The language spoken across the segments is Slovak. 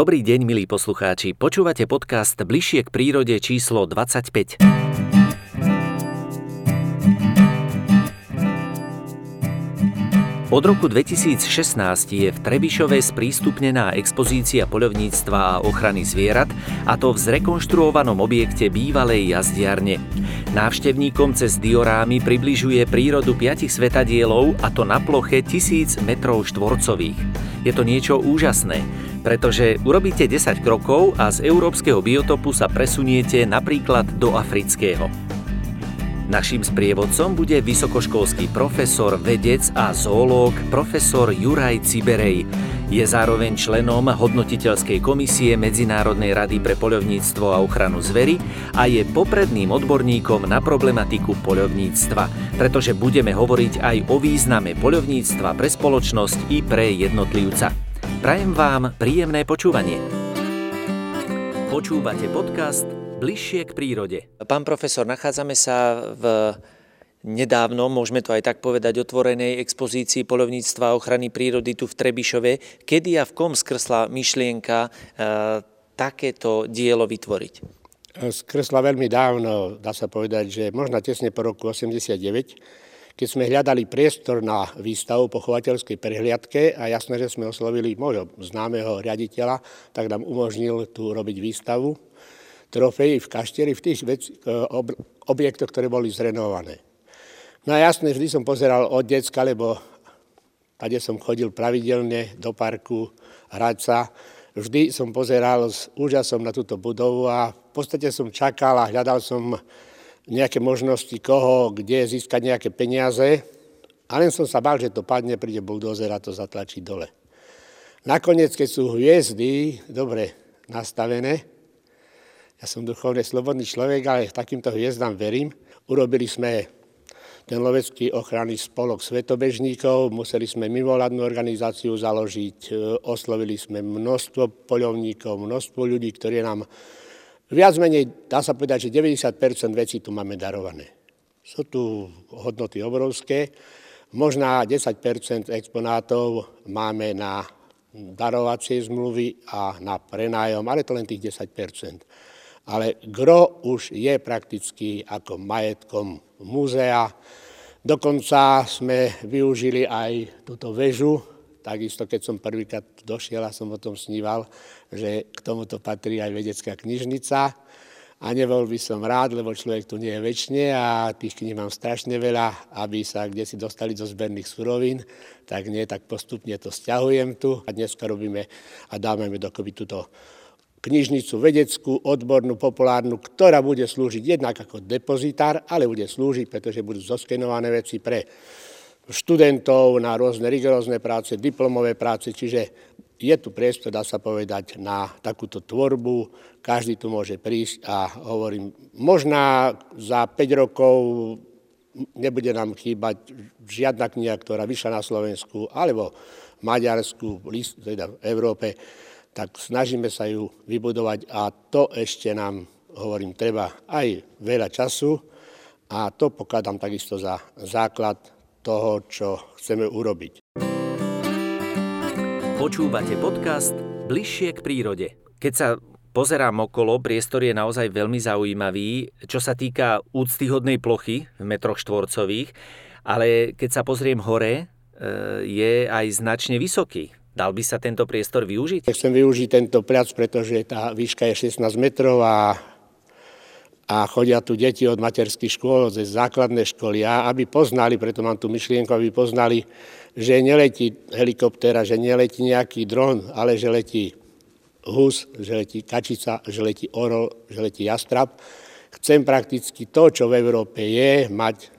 Dobrý deň, milí poslucháči. Počúvate podcast Bližšie k prírode číslo 25. Od roku 2016 je v Trebišove sprístupnená expozícia poľovníctva a ochrany zvierat, a to v zrekonštruovanom objekte bývalej jazdiarne. Návštevníkom cez diorámy približuje prírodu piatich svetadielov, a to na ploche tisíc metrov štvorcových. Je to niečo úžasné, pretože urobíte 10 krokov a z európskeho biotopu sa presuniete napríklad do afrického. Naším sprievodcom bude vysokoškolský profesor, vedec a zoológ profesor Juraj Ciberej. Je zároveň členom hodnotiteľskej komisie Medzinárodnej rady pre poľovníctvo a ochranu zvery a je popredným odborníkom na problematiku poľovníctva, pretože budeme hovoriť aj o význame poľovníctva pre spoločnosť i pre jednotlivca. Prajem vám príjemné počúvanie. Počúvate podcast bližšie k prírode. Pán profesor, nachádzame sa v nedávno, môžeme to aj tak povedať, otvorenej expozícii polovníctva a ochrany prírody tu v Trebišove. Kedy a v kom skrsla myšlienka e, takéto dielo vytvoriť? Skresla veľmi dávno, dá sa povedať, že možno tesne po roku 89, keď sme hľadali priestor na výstavu po chovateľskej prehliadke a jasné, že sme oslovili môjho známeho riaditeľa, tak nám umožnil tu robiť výstavu trofeji v kaštieri, v tých vec, e, objektoch, ktoré boli zrenovované. No a jasne, vždy som pozeral od decka, lebo tady som chodil pravidelne do parku hrať sa. Vždy som pozeral s úžasom na túto budovu a v podstate som čakal a hľadal som nejaké možnosti, koho, kde získať nejaké peniaze. A len som sa bál, že to padne, príde buldozer a to zatlačí dole. Nakoniec, keď sú hviezdy dobre nastavené, ja som duchovne slobodný človek, ale takýmto hviezdám verím. Urobili sme ten lovecký ochranný spolok svetobežníkov, museli sme mimovládnu organizáciu založiť, e, oslovili sme množstvo poľovníkov, množstvo ľudí, ktorí nám viac menej, dá sa povedať, že 90% vecí tu máme darované. Sú tu hodnoty obrovské, možná 10% exponátov máme na darovacie zmluvy a na prenájom, ale to len tých 10% ale gro už je prakticky ako majetkom múzea. Dokonca sme využili aj túto väžu, takisto keď som prvýkrát došiel a som o tom sníval, že k tomuto patrí aj vedecká knižnica. A nebol by som rád, lebo človek tu nie je väčšine a tých kníh mám strašne veľa, aby sa kde si dostali do zberných surovín, tak nie, tak postupne to stiahujem tu a dneska robíme a dávame dokopy túto knižnicu vedeckú, odbornú, populárnu, ktorá bude slúžiť jednak ako depozitár, ale bude slúžiť, pretože budú zoskenované veci pre študentov na rôzne rigorózne práce, diplomové práce, čiže je tu priestor, dá sa povedať, na takúto tvorbu. Každý tu môže prísť a hovorím, možná za 5 rokov nebude nám chýbať žiadna kniha, ktorá vyšla na Slovensku alebo Maďarsku, teda v Európe tak snažíme sa ju vybudovať a to ešte nám, hovorím, treba aj veľa času a to pokladám takisto za základ toho, čo chceme urobiť. Počúvate podcast Bližšie k prírode. Keď sa pozerám okolo, priestor je naozaj veľmi zaujímavý, čo sa týka úctyhodnej plochy v metroch štvorcových, ale keď sa pozriem hore, e, je aj značne vysoký. Dal by sa tento priestor využiť? Chcem využiť tento plac, pretože tá výška je 16 metrov a, a chodia tu deti od materských škôl, ze základnej školy a aby poznali, preto mám tu myšlienku, aby poznali, že neletí helikoptéra, že neletí nejaký dron, ale že letí hus, že letí kačica, že letí orol, že letí jastrab. Chcem prakticky to, čo v Európe je, mať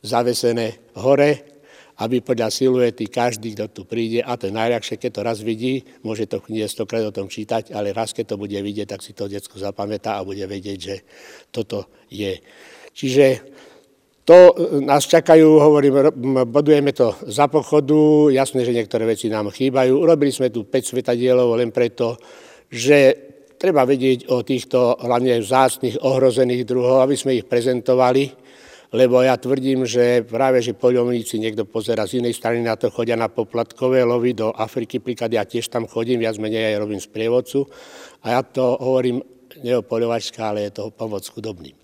zavesené hore, aby podľa siluety každý, kto tu príde, a to je najľahšie, keď to raz vidí, môže to knihe stokrát o tom čítať, ale raz, keď to bude vidieť, tak si to detsko zapamätá a bude vedieť, že toto je. Čiže to nás čakajú, hovorím, bodujeme to za pochodu, jasné, že niektoré veci nám chýbajú. Urobili sme tu 5 svetadielov len preto, že treba vedieť o týchto hlavne vzácných ohrozených druhov, aby sme ich prezentovali lebo ja tvrdím, že práve, že poľovníci niekto pozera z inej strany na to, chodia na poplatkové lovy do Afriky, príklad ja tiež tam chodím, viac menej aj robím sprievodcu a ja to hovorím nie o poľovačka, ale je to pomoc chudobným.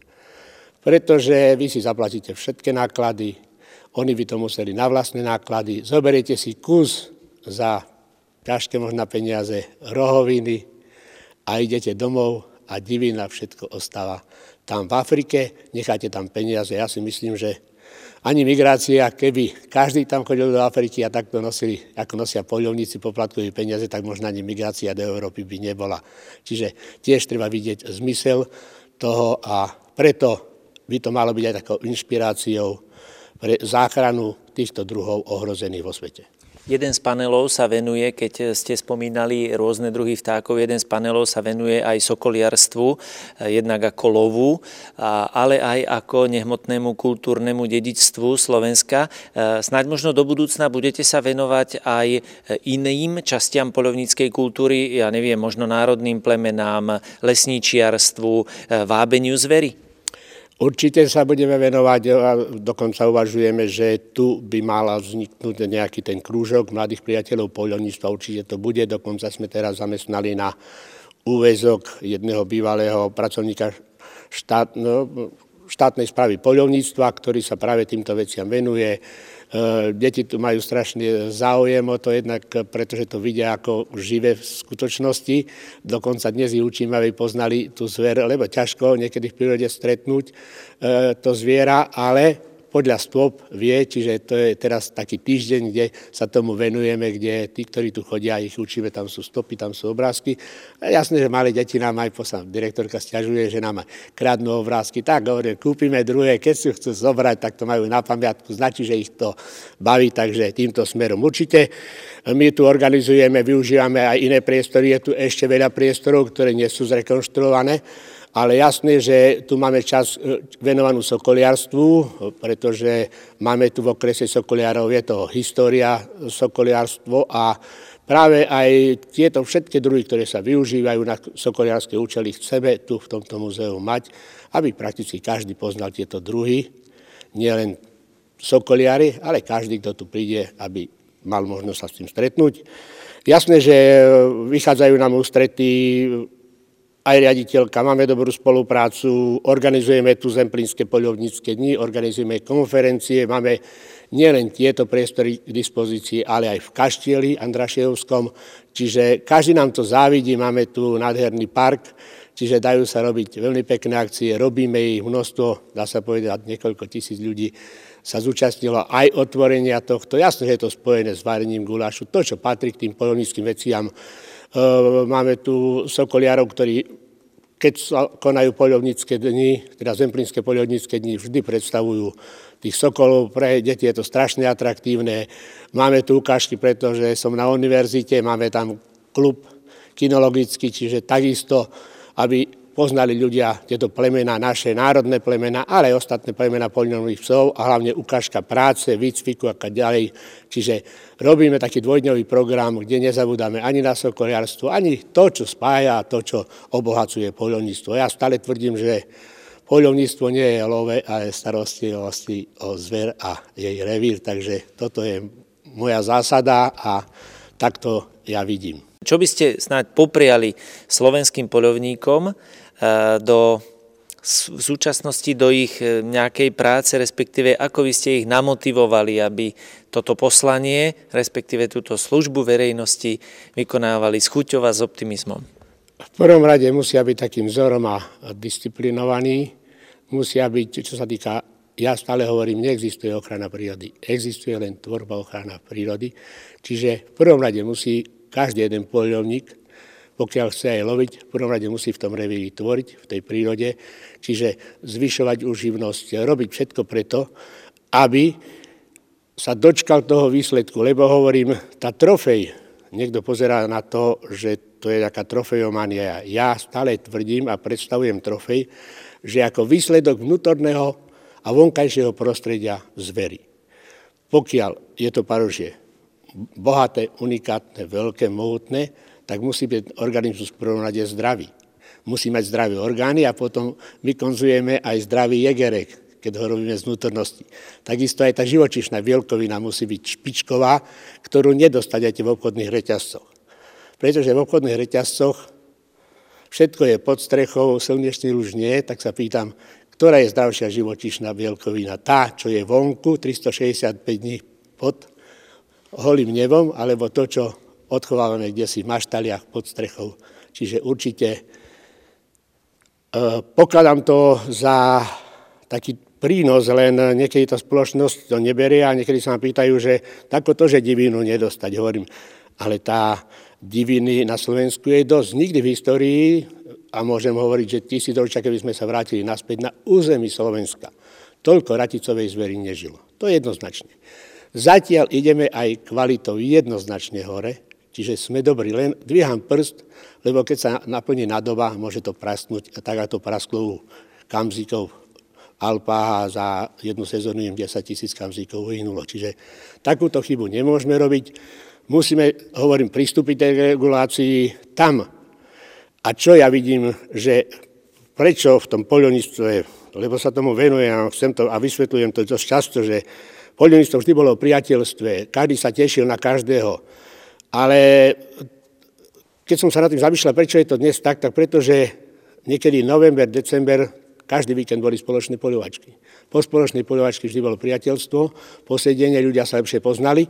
Pretože vy si zaplatíte všetky náklady, oni by to museli na vlastné náklady, zoberiete si kus za ťažké možná peniaze rohoviny a idete domov a divina všetko ostáva tam v Afrike, necháte tam peniaze. Ja si myslím, že ani migrácia, keby každý tam chodil do Afriky a takto nosili, ako nosia poľovníci poplatkové peniaze, tak možno ani migrácia do Európy by nebola. Čiže tiež treba vidieť zmysel toho a preto by to malo byť aj takou inšpiráciou pre záchranu týchto druhov ohrozených vo svete. Jeden z panelov sa venuje, keď ste spomínali rôzne druhy vtákov, jeden z panelov sa venuje aj sokoliarstvu, jednak ako lovu, ale aj ako nehmotnému kultúrnemu dedičstvu Slovenska. Snaď možno do budúcna budete sa venovať aj iným častiam polovníckej kultúry, ja neviem, možno národným plemenám, lesníčiarstvu, vábeniu zvery? Určite sa budeme venovať a dokonca uvažujeme, že tu by mala vzniknúť nejaký ten krúžok mladých priateľov poľovníctva. Určite to bude, dokonca sme teraz zamestnali na úvezok jedného bývalého pracovníka štát, no, štátnej správy poľovníctva, ktorý sa práve týmto veciam venuje deti tu majú strašný záujem o to, jednak pretože to vidia ako živé v skutočnosti. Dokonca dnes ich učíme, aby poznali tú zver, lebo ťažko niekedy v prírode stretnúť e, to zviera, ale podľa stôp vie, čiže to je teraz taký týždeň, kde sa tomu venujeme, kde tí, ktorí tu chodia, ich učíme, tam sú stopy, tam sú obrázky. A jasné, že malé deti nám aj posla, direktorka stiažuje, že nám kradnú obrázky. Tak hovorím, kúpime druhé, keď si chcú zobrať, tak to majú na pamiatku, značí, že ich to baví, takže týmto smerom určite. My tu organizujeme, využívame aj iné priestory, je tu ešte veľa priestorov, ktoré nie sú zrekonštruované ale jasné, že tu máme čas e, venovanú sokoliarstvu, pretože máme tu v okrese sokoliarov, je to história sokoliarstvo a práve aj tieto všetky druhy, ktoré sa využívajú na sokoliarské účely, chceme tu v tomto muzeu mať, aby prakticky každý poznal tieto druhy, nielen sokoliari, ale každý, kto tu príde, aby mal možnosť sa s tým stretnúť. Jasné, že vychádzajú nám ústrety aj riaditeľka, máme dobrú spoluprácu, organizujeme tu Zemplínske poľovnícke dni, organizujeme konferencie, máme nielen tieto priestory k dispozícii, ale aj v Kaštieli Andrašejovskom, čiže každý nám to závidí, máme tu nádherný park, čiže dajú sa robiť veľmi pekné akcie, robíme ich množstvo, dá sa povedať, niekoľko tisíc ľudí sa zúčastnilo aj otvorenia tohto. Jasné, že je to spojené s varením gulášu, to, čo patrí k tým polovníckým veciam, máme tu sokoliarov, ktorí keď sa konajú poľovnícke dni, teda zemplínske poľovnícke dni, vždy predstavujú tých sokolov. Pre deti je to strašne atraktívne. Máme tu ukážky, pretože som na univerzite, máme tam klub kinologický, čiže takisto, aby poznali ľudia tieto plemena, naše národné plemena, ale aj ostatné plemena poľnových psov a hlavne ukážka práce, výcviku a tak ďalej. Čiže robíme taký dvojdňový program, kde nezabudáme ani na sokoliarstvo, ani to, čo spája a to, čo obohacuje poľovníctvo. Ja stále tvrdím, že poľovníctvo nie je love, ale starostlivosti o zver a jej revír, takže toto je moja zásada a takto ja vidím. Čo by ste snáď popriali slovenským poľovníkom, do v súčasnosti do ich e, nejakej práce, respektíve ako by ste ich namotivovali, aby toto poslanie, respektíve túto službu verejnosti vykonávali s chuťou a s optimizmom? V prvom rade musia byť takým vzorom a disciplinovaní. Musia byť, čo sa týka, ja stále hovorím, neexistuje ochrana prírody. Existuje len tvorba ochrana prírody. Čiže v prvom rade musí každý jeden poľovník pokiaľ chce aj loviť, v prvom rade musí v tom revíri tvoriť, v tej prírode, čiže zvyšovať uživnosť, robiť všetko preto, aby sa dočkal toho výsledku, lebo hovorím, tá trofej, niekto pozerá na to, že to je taká trofejomania. Ja stále tvrdím a predstavujem trofej, že ako výsledok vnútorného a vonkajšieho prostredia zvery. Pokiaľ je to parožie bohaté, unikátne, veľké, mohutné, tak musí byť organizmus v prvom rade zdravý. Musí mať zdravé orgány a potom my konzujeme aj zdravý jegerek. keď ho robíme z vnútornosti. Takisto aj tá živočišná bielkovina musí byť špičková, ktorú nedostanete v obchodných reťazcoch. Pretože v obchodných reťazcoch všetko je pod strechou, slnečný už nie, tak sa pýtam, ktorá je zdravšia živočišná bielkovina? Tá, čo je vonku, 365 dní pod holým nebom, alebo to, čo odchovávame kde si v maštaliach pod strechou. Čiže určite e, pokladám to za taký prínos, len niekedy tá spoločnosť to neberie a niekedy sa ma pýtajú, že tako to, že divinu nedostať. Hovorím, ale tá diviny na Slovensku je dosť. Nikdy v histórii, a môžem hovoriť, že tisíc ročia, keby sme sa vrátili naspäť na území Slovenska, toľko raticovej zvery nežilo. To je jednoznačne. Zatiaľ ideme aj kvalitou jednoznačne hore, čiže sme dobrí. Len dvíham prst, lebo keď sa naplní nadoba, môže to prasknúť, tak ako prasklo kamzíkov Alpách a za jednu sezónu im 10 tisíc kamzíkov uhynulo. Čiže takúto chybu nemôžeme robiť. Musíme, hovorím, pristúpiť tej regulácii tam. A čo ja vidím, že prečo v tom poľovníctve, lebo sa tomu venujem a, chcem to, a vysvetľujem to dosť často, že Poľovníctvo vždy bolo v priateľstve, každý sa tešil na každého. Ale keď som sa na tým zamýšľal, prečo je to dnes tak, tak pretože niekedy november, december, každý víkend boli spoločné poľovačky. Po spoločnej poľovačky vždy bolo priateľstvo, posedenie, ľudia sa lepšie poznali.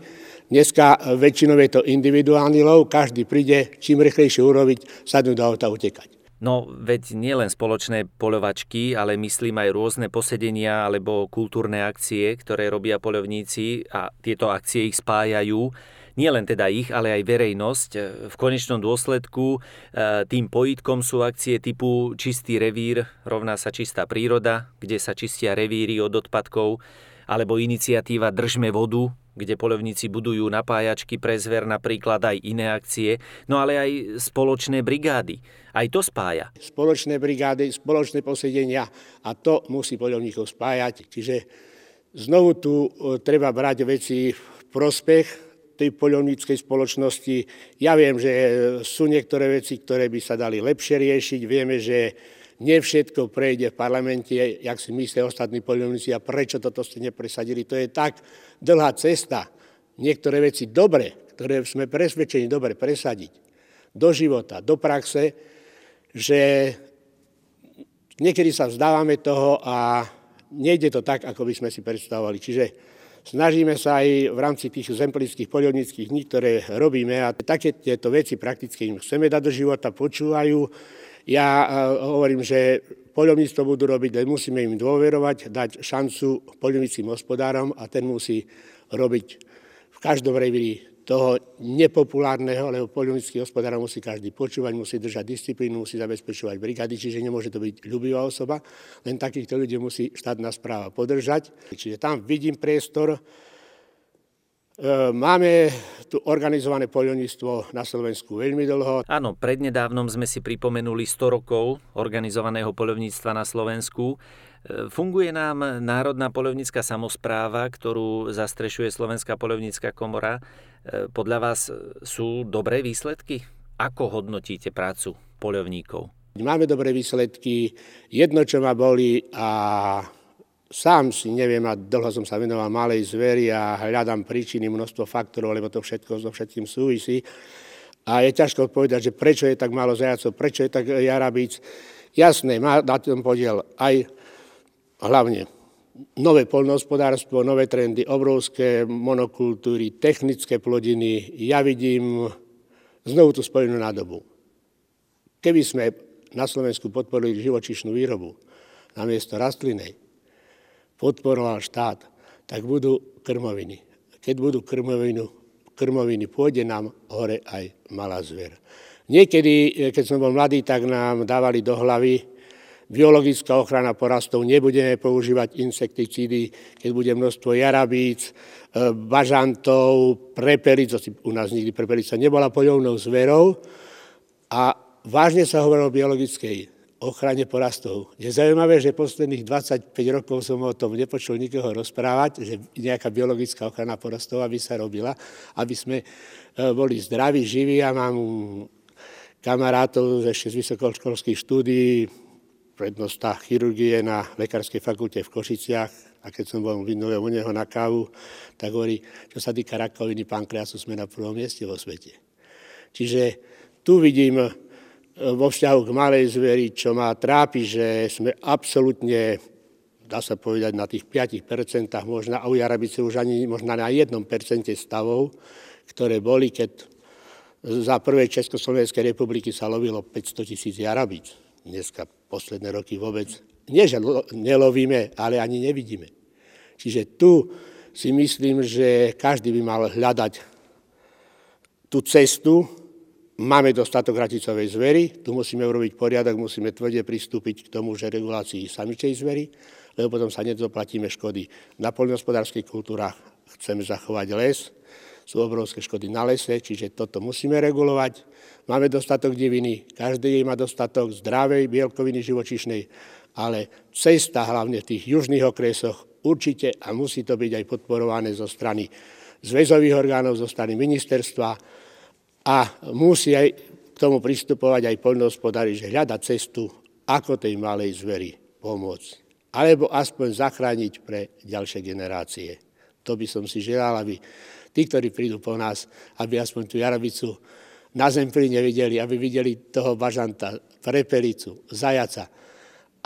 Dneska väčšinou je to individuálny lov, každý príde čím rýchlejšie urobiť, sadnúť do auta utekať. No, veď nielen spoločné poľovačky, ale myslím aj rôzne posedenia alebo kultúrne akcie, ktoré robia poľovníci a tieto akcie ich spájajú. Nie len teda ich, ale aj verejnosť. V konečnom dôsledku e, tým pojitkom sú akcie typu Čistý revír rovná sa čistá príroda, kde sa čistia revíry od odpadkov, alebo iniciatíva Držme vodu, kde polovníci budujú napájačky pre zver, napríklad aj iné akcie, no ale aj spoločné brigády. Aj to spája. Spoločné brigády, spoločné posedenia a to musí polovníkov spájať. Čiže znovu tu e, treba brať veci v prospech tej poľovníckej spoločnosti. Ja viem, že sú niektoré veci, ktoré by sa dali lepšie riešiť. Vieme, že nie všetko prejde v parlamente, jak si myslia ostatní poľovníci a prečo toto ste nepresadili. To je tak dlhá cesta. Niektoré veci dobre, ktoré sme presvedčení dobre presadiť do života, do praxe, že niekedy sa vzdávame toho a nejde to tak, ako by sme si predstavovali. Čiže snažíme sa aj v rámci tých zemplických poľovníckých dní, ktoré robíme a také tieto veci prakticky im chceme dať do života, počúvajú, ja hovorím, že poľovníctvo budú robiť, len musíme im dôverovať, dať šancu poľovníckým hospodárom a ten musí robiť v každom revíri toho nepopulárneho, lebo poľovnícky hospodárov musí každý počúvať, musí držať disciplínu, musí zabezpečovať brigády, čiže nemôže to byť ľubivá osoba, len takýchto ľudí musí štátna správa podržať. Čiže tam vidím priestor, E, máme tu organizované poľovníctvo na Slovensku veľmi dlho. Áno, prednedávnom sme si pripomenuli 100 rokov organizovaného poľovníctva na Slovensku. Funguje nám Národná poľovnícka samozpráva, ktorú zastrešuje Slovenská poľovnícka komora. E, podľa vás sú dobré výsledky? Ako hodnotíte prácu poľovníkov? Máme dobré výsledky. Jedno, čo ma boli a Sám si neviem a dlho som sa venoval malej zveri a hľadám príčiny, množstvo faktorov, lebo to všetko so všetkým súvisí. A je ťažko odpovedať, že prečo je tak málo zajacov, prečo je tak jarabíc. Jasné, má na tom podiel aj hlavne nové polnohospodárstvo, nové trendy, obrovské monokultúry, technické plodiny. Ja vidím znovu tú spojenú nádobu. Keby sme na Slovensku podporili živočišnú výrobu namiesto rastlinej, podporoval štát, tak budú krmoviny. Keď budú krmovinu, krmoviny, pôjde nám hore aj malá zver. Niekedy, keď som bol mladý, tak nám dávali do hlavy biologická ochrana porastov, nebudeme používať insekticídy, keď bude množstvo jarabíc, eh, bažantov, prepelic, u nás nikdy prepelica nebola poľovnou zverou a vážne sa hovorilo o biologickej ochrane porastov. Je zaujímavé, že posledných 25 rokov som o tom nepočul nikoho rozprávať, že nejaká biologická ochrana porastov, aby sa robila, aby sme e, boli zdraví, živí. Ja mám kamarátov ešte z vysokoškolských štúdií, prednosta chirurgie na Lekárskej fakulte v Košiciach a keď som bol minulé u neho na kávu, tak hovorí, čo sa týka rakoviny pankreasu, sme na prvom mieste vo svete. Čiže tu vidím e, vo vzťahu k malej zveri, čo ma trápi, že sme absolútne, dá sa povedať, na tých 5% možno, a u jarabice už ani možno na 1% stavov, ktoré boli, keď za prvej Československej republiky sa lovilo 500 tisíc jarabíc dneska posledné roky vôbec, nie že nelovíme, ale ani nevidíme. Čiže tu si myslím, že každý by mal hľadať tú cestu, máme dostatok raticovej zvery, tu musíme urobiť poriadok, musíme tvrde pristúpiť k tomu, že regulácii samičej zvery, lebo potom sa nedoplatíme škody. Na poľnohospodárských kultúrach, chceme zachovať les, sú obrovské škody na lese, čiže toto musíme regulovať. Máme dostatok diviny, každý má dostatok zdravej bielkoviny živočišnej, ale cesta hlavne v tých južných okresoch určite a musí to byť aj podporované zo strany zväzových orgánov, zo strany ministerstva a musí aj k tomu pristupovať aj poľnohospodári, že hľadať cestu, ako tej malej zveri pomôcť. Alebo aspoň zachrániť pre ďalšie generácie. To by som si želal, aby tí, ktorí prídu po nás, aby aspoň tú jarabicu na zempli nevideli, aby videli toho bažanta, prepelicu, zajaca,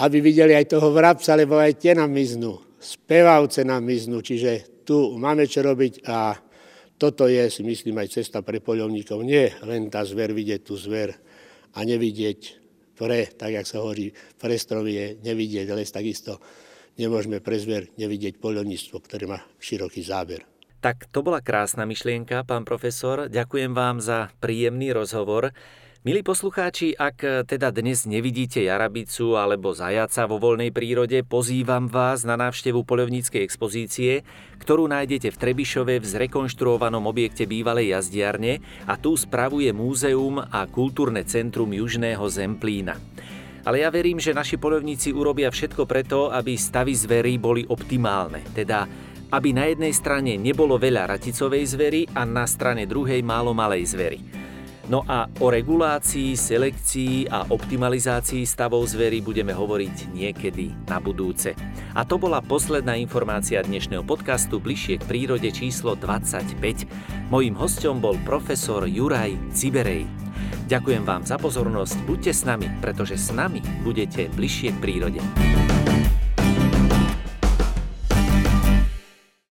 aby videli aj toho vrabca, lebo aj tie nám miznú, spevavce nám miznú, čiže tu máme čo robiť a toto je, si myslím, aj cesta pre poľovníkov. Nie len tá zver, vidieť tú zver a nevidieť pre, tak jak sa hovorí, pre strovie, nevidieť les, takisto nemôžeme pre zver nevidieť poľovníctvo, ktoré má široký záber. Tak to bola krásna myšlienka, pán profesor. Ďakujem vám za príjemný rozhovor. Milí poslucháči, ak teda dnes nevidíte jarabicu alebo zajaca vo voľnej prírode, pozývam vás na návštevu poľovníckej expozície, ktorú nájdete v Trebišove v zrekonštruovanom objekte bývalej jazdiarne a tu spravuje Múzeum a kultúrne centrum Južného Zemplína. Ale ja verím, že naši polovníci urobia všetko preto, aby stavy zvery boli optimálne, teda aby na jednej strane nebolo veľa raticovej zvery a na strane druhej málo malej zvery. No a o regulácii, selekcii a optimalizácii stavov zvery budeme hovoriť niekedy na budúce. A to bola posledná informácia dnešného podcastu Bližšie k prírode číslo 25. Mojím hostom bol profesor Juraj Ciberej. Ďakujem vám za pozornosť, buďte s nami, pretože s nami budete bližšie k prírode.